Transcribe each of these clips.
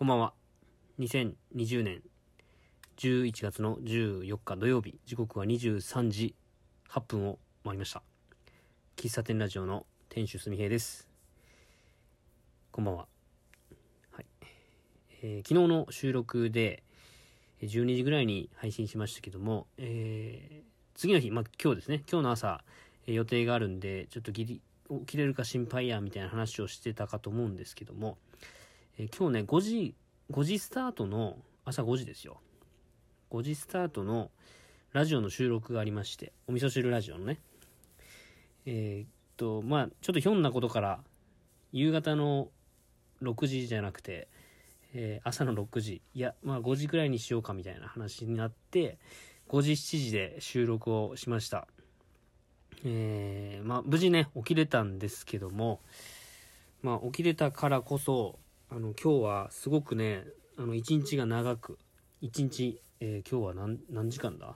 こんばんは。2020年11月の14日土曜日、時刻は23時8分を回りました。喫茶店ラジオの店主すみへいです。こんばんは。はい。えー昨日の収録で、12時ぐらいに配信しましたけども、えー次の日、まあ、今日ですね、今日の朝、え予定があるんで、ちょっとギリ、起きれるか心配や、みたいな話をしてたかと思うんですけども、えー今日ね、5時、5時スタートの、朝5時ですよ。5時スタートのラジオの収録がありまして、お味噌汁ラジオのね。えーっと、まあちょっとひょんなことから、夕方の6時じゃなくて、えー朝の6時、いや、まあ5時くらいにしようかみたいな話になって、5時7時で収録をしました。えー、まあ無事ね、起きれたんですけども、まあ起きれたからこそ、あの今日はすごくね、あの一日が長く、一日、えー今日は何、何時間だ？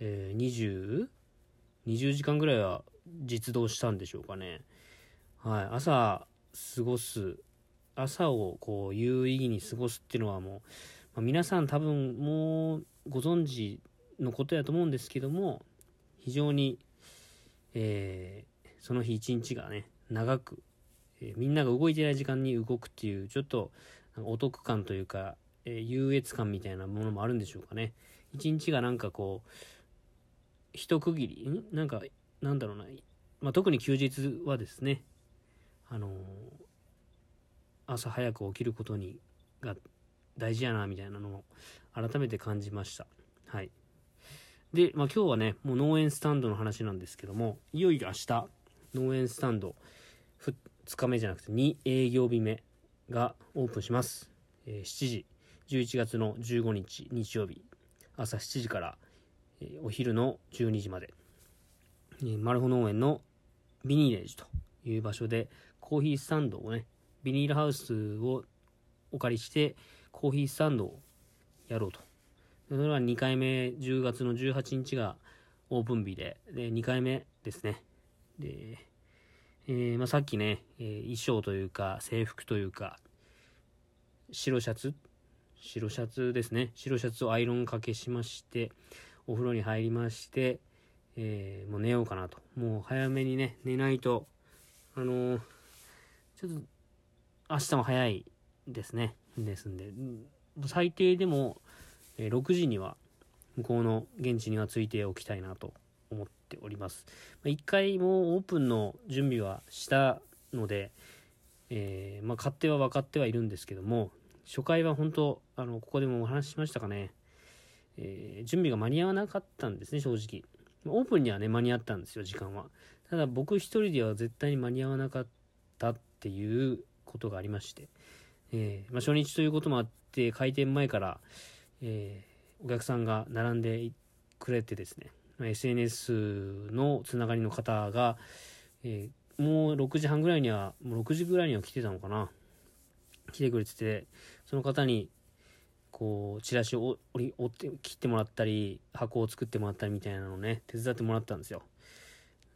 えー、20? 20時間ぐらいは実動したんでしょうかね。はい。朝過ごす、朝をこう有意義に過ごすっていうのはもう、まあ、皆さん多分もうご存知のことやと思うんですけども、非常に、えーその日一日がね、長く、えーみんなが動いてない時間に動くっていう、ちょっとお得感というか、えー優越感みたいなものもあるんでしょうかね。一日がなんかこう、一区切り、ん？なんか、なんだろうな、まあ、特に休日はですね、あのー朝早く起きることに、が大事やな、みたいなのを改めて感じました。はい。で、まあ、今日はね、もう農園スタンドの話なんですけども、いよいよ明日、農園スタンド、2日目じゃなくて2営業日目がオープンします。えー7時、11月の15日日曜日、朝7時から、えーお昼の12時まで、えーマルホ農園のビニーレージという場所で、コーヒースタンドをね、ビニールハウスをお借りして、コーヒースタンドをやろうと。それは2回目、10月の18日がオープン日で、で、2回目ですね。で、えーまあ、さっきね、えー衣装というか、制服というか、白シャツ？白シャツですね。白シャツをアイロンかけしまして、お風呂に入りまして、えーもう寝ようかなと。もう早めにね、寝ないと、あのーちょっと、明日も早いですね。ですんで、最低でも、え6時には、向こうの現地には着いておきたいなと思ってております。まあ一回もオープンの準備はしたので、えーまあ勝手は分かってはいるんですけども、初回は本当、あの、ここでもお話ししましたかね、えー準備が間に合わなかったんですね、正直。オープンにはね、間に合ったんですよ、時間は。ただ僕一人では絶対に間に合わなかったっていうことがありまして、えーまあ、初日ということもあって、開店前から、えお客さんが並んでくれてですね、SNS のつながりの方が、えーもう6時半ぐらいには、もう6時ぐらいには来てたのかな。来てくれてて、その方に、こう、チラシを折り、折って、切ってもらったり、箱を作ってもらったりみたいなのをね、手伝ってもらったんですよ。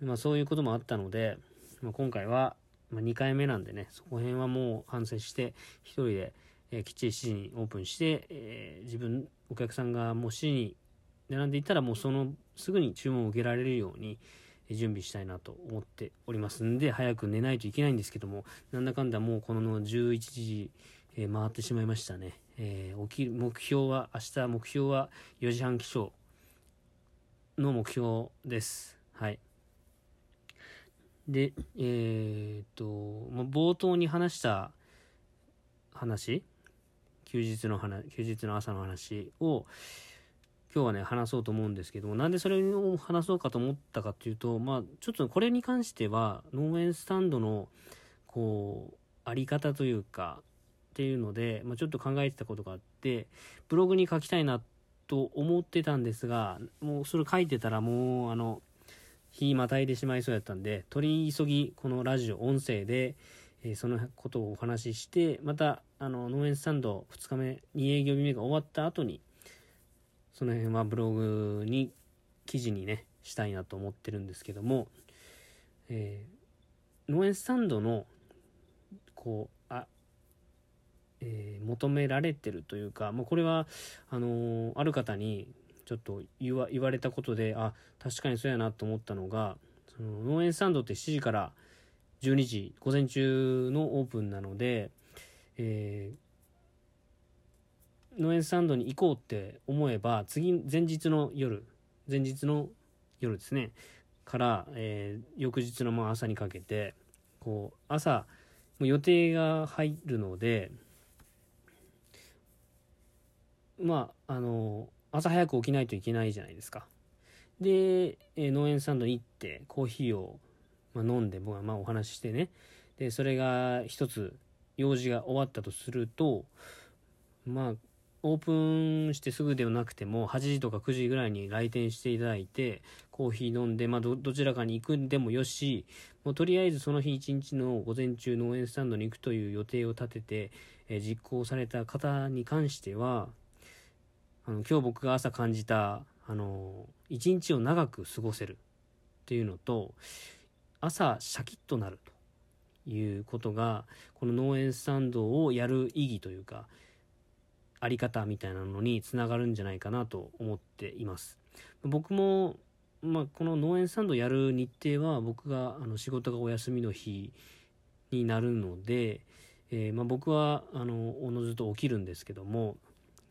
まあそういうこともあったので、まあ、今回は、まあ、2回目なんでね、そこ辺はもう反省して、一人で、えーきっちり7時にオープンして、えー自分、お客さんがもう7時に並んでいたらもうその、すぐに注文を受けられるように、準備したいなと思っておりますんで、早く寝ないといけないんですけども、なんだかんだもうこの11時、えー回ってしまいましたね。えー起きる、目標は、明日目標は4時半起床の目標です。はい。で、えーっと、まあ、冒頭に話した話休日の話、休日の朝の話を、今日はね、話そうと思うんですけども、なんでそれを話そうかと思ったかというと、まあ、ちょっとこれに関しては、農園スタンドの、こう、あり方というか、っていうので、まあ、ちょっと考えてたことがあって、ブログに書きたいなと思ってたんですが、もうそれ書いてたらもう、あの、日またいでしまいそうやったんで、取り急ぎ、このラジオ、音声で、えーそのことをお話しして、また、あの、農園スタンド2日目、2営業日目が終わった後に、その辺はブログに、記事にね、したいなと思ってるんですけども、えー農園スタンドの、こう、あ、えー、求められてるというか、まあ、これはあのー、ある方にちょっと言わ言われたことであ確かにそうやなと思ったのがその農園スタンドって7時から12時午前中のオープンなので、えー、農園スタンドに行こうって思えば次前日の夜前日の夜ですねから、えー、翌日のまあ朝にかけてこう朝もう予定が入るのでまああの朝早く起きないといけないじゃないですか。で、えー、農園スタンドに行ってコーヒーを、まあ、飲んで僕はまあお話ししてねでそれが一つ用事が終わったとするとまあオープンしてすぐではなくても8時とか9時ぐらいに来店していただいてコーヒー飲んで、まあ、どちらかに行くんでもよしもうとりあえずその日一日の午前中農園スタンドに行くという予定を立てて、えー、実行された方に関してはあの今日僕が朝感じたあの一日を長く過ごせるっていうのと朝シャキッとなるということがこの農園スタンドをやる意義というかあり方みたいなのにつながるんじゃないかなと思っています。僕も、まあ、この農園スタンドやる日程は僕があの仕事がお休みの日になるので、えー、まあ、僕はあのおのずと起きるんですけども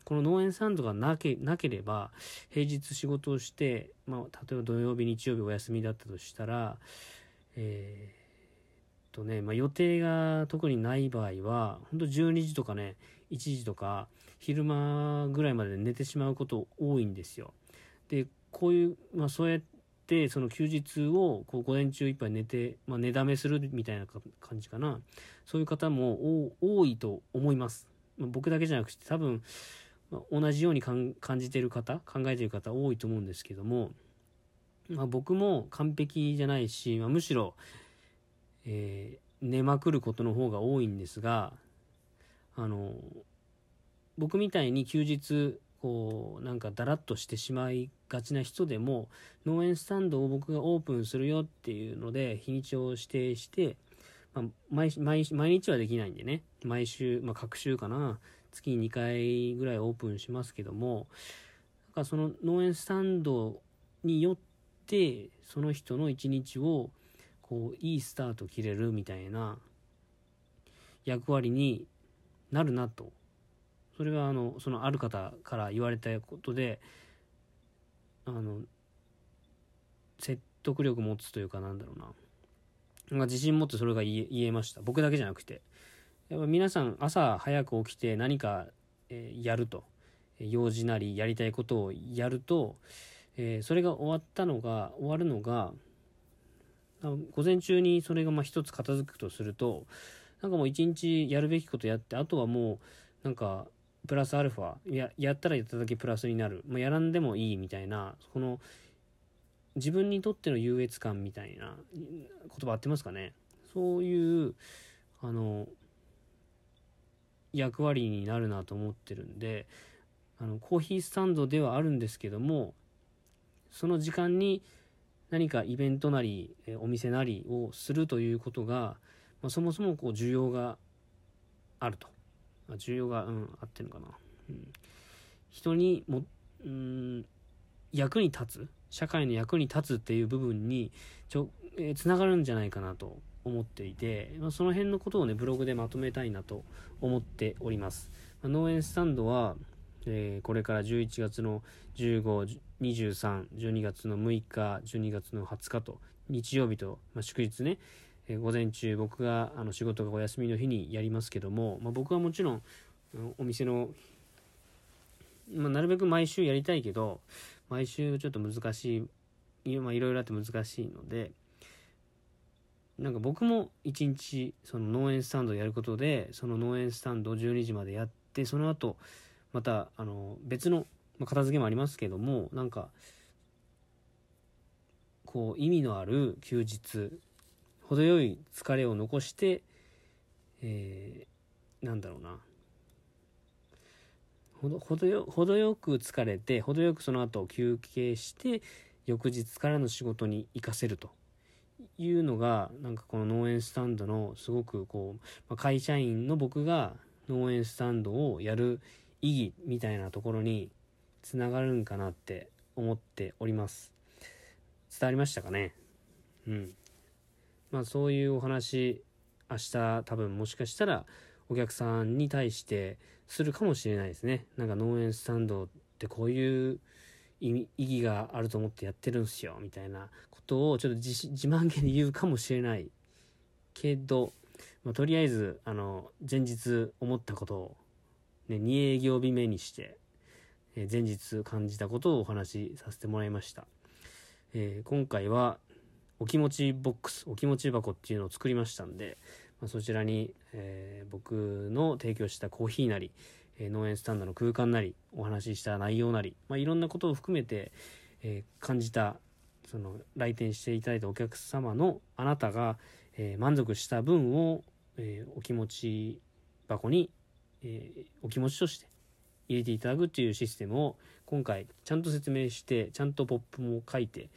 この農園スタンドがなけなければ平日仕事をして、まあ、例えば土曜日日曜日お休みだったとしたらえー、とね、まあ、予定が特にない場合は本当12時とかね1時とか昼間ぐらいまで寝てしまうこと多いんですよ。でこういう、まあ、そうやってその休日をこう午前中いっぱい寝て、まあ、寝だめするみたいな感じかなそういう方も多いと思います。まあ、僕だけじゃなくて多分、まあ、同じように感じてる方考えてる方多いと思うんですけども、まあ、僕も完璧じゃないし、まあ、むしろ、えー、寝まくることの方が多いんですがあの僕みたいに休日こうなんかだらっとしてしまいがちな人でも農園スタンドを僕がオープンするよっていうので日にちを指定して、まあ、毎毎毎日はできないんでね。毎週、まあ、各週かな。月に2回ぐらいオープンしますけども。だかその農園スタンドによってその人の一日をこういいスタート切れるみたいな役割になるなとそれはあのそのある方から言われたことであの説得力持つというかなんだろうな。なんか自信持ってそれが言え言えました。僕だけじゃなくて。やっぱ皆さん朝早く起きて何か、えー、やると。用事なりやりたいことをやると、えー、それが終わったのが終わるのが午前中にそれがまあ一つ片付くとするとなんかもう一日やるべきことやってあとはもうなんかプラスアルファややったらやっただけプラスになる、まあ、やらんでもいいみたいなこの自分にとっての優越感みたいな言葉合ってますかね。そういうあの役割になるなと思ってるんであのコーヒースタンドではあるんですけどもその時間に何かイベントなりお店なりをするということが、まあ、そもそもこう需要があると。需要が、うん、あってるのかな、うん、人にも、うん、役に立つ社会の役に立つっていう部分にちょ、えー、つながるんじゃないかなと思っていて、まあ、その辺のことをねブログでまとめたいなと思っております、まあ、農園スタンドは、えー、これから11月の152312月の6日12月の20日と日曜日と、まあ、祝日ねえ午前中僕があの仕事がお休みの日にやりますけども、まあ、僕はもちろんお店の、まあ、なるべく毎週やりたいけど毎週ちょっと難しい、まあ、いろいろあって難しいのでなんか僕も一日その農園スタンドやることでその農園スタンドを12時までやってその後またあの別の、まあ、片付けもありますけどもなんかこう意味のある休日程よい疲れを残して、えー、なんだろうな。程よ程よく疲れて程よくその後休憩して翌日からの仕事に生かせると。いうのがなんかこの農園スタンドのすごくこう、ま、会社員の僕が農園スタンドをやる意義みたいなところにつながるんかなって思っております。伝わりましたかね？うん。まあそういうお話明日多分もしかしたらお客さんに対してするかもしれないですね。なんか農園スタンドってこういう意義があると思ってやってるんすよみたいなことをちょっと自慢げに言うかもしれないけど、まあ、とりあえずあの前日思ったことを、ね、2営業日目にして、え、前日感じたことをお話しさせてもらいました、えー、今回はお気持ちボックスお気持ち箱っていうのを作りましたんで、まあ、そちらに、えー、僕の提供したコーヒーなり、え農園スタンドの空間なりお話しした内容なり、まあ、いろんなことを含めて、え感じたその来店していただいたお客様のあなたが、えー、満足した分を、えー、お気持ち箱に、えー、お気持ちとして入れていただくっていうシステムを今回ちゃんと説明してちゃんとポップも書いて、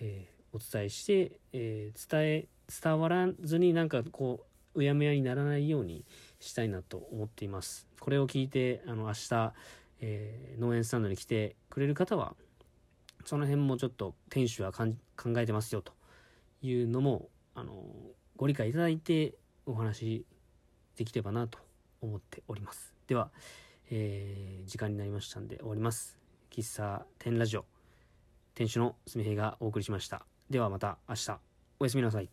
えお伝えして、え伝え伝わらずになんかこううやむやにならないようにしたいなと思っていますこれを聞いてあの明日、え農園スタンドに来てくれる方はその辺もちょっと店主は考えてますよというのもあのご理解いただいてお話できればなと思っております。では、えー、時間になりましたんで終わります。喫茶店ラジオ店主のすみへいがお送りしました。ではまた明日おやすみなさい。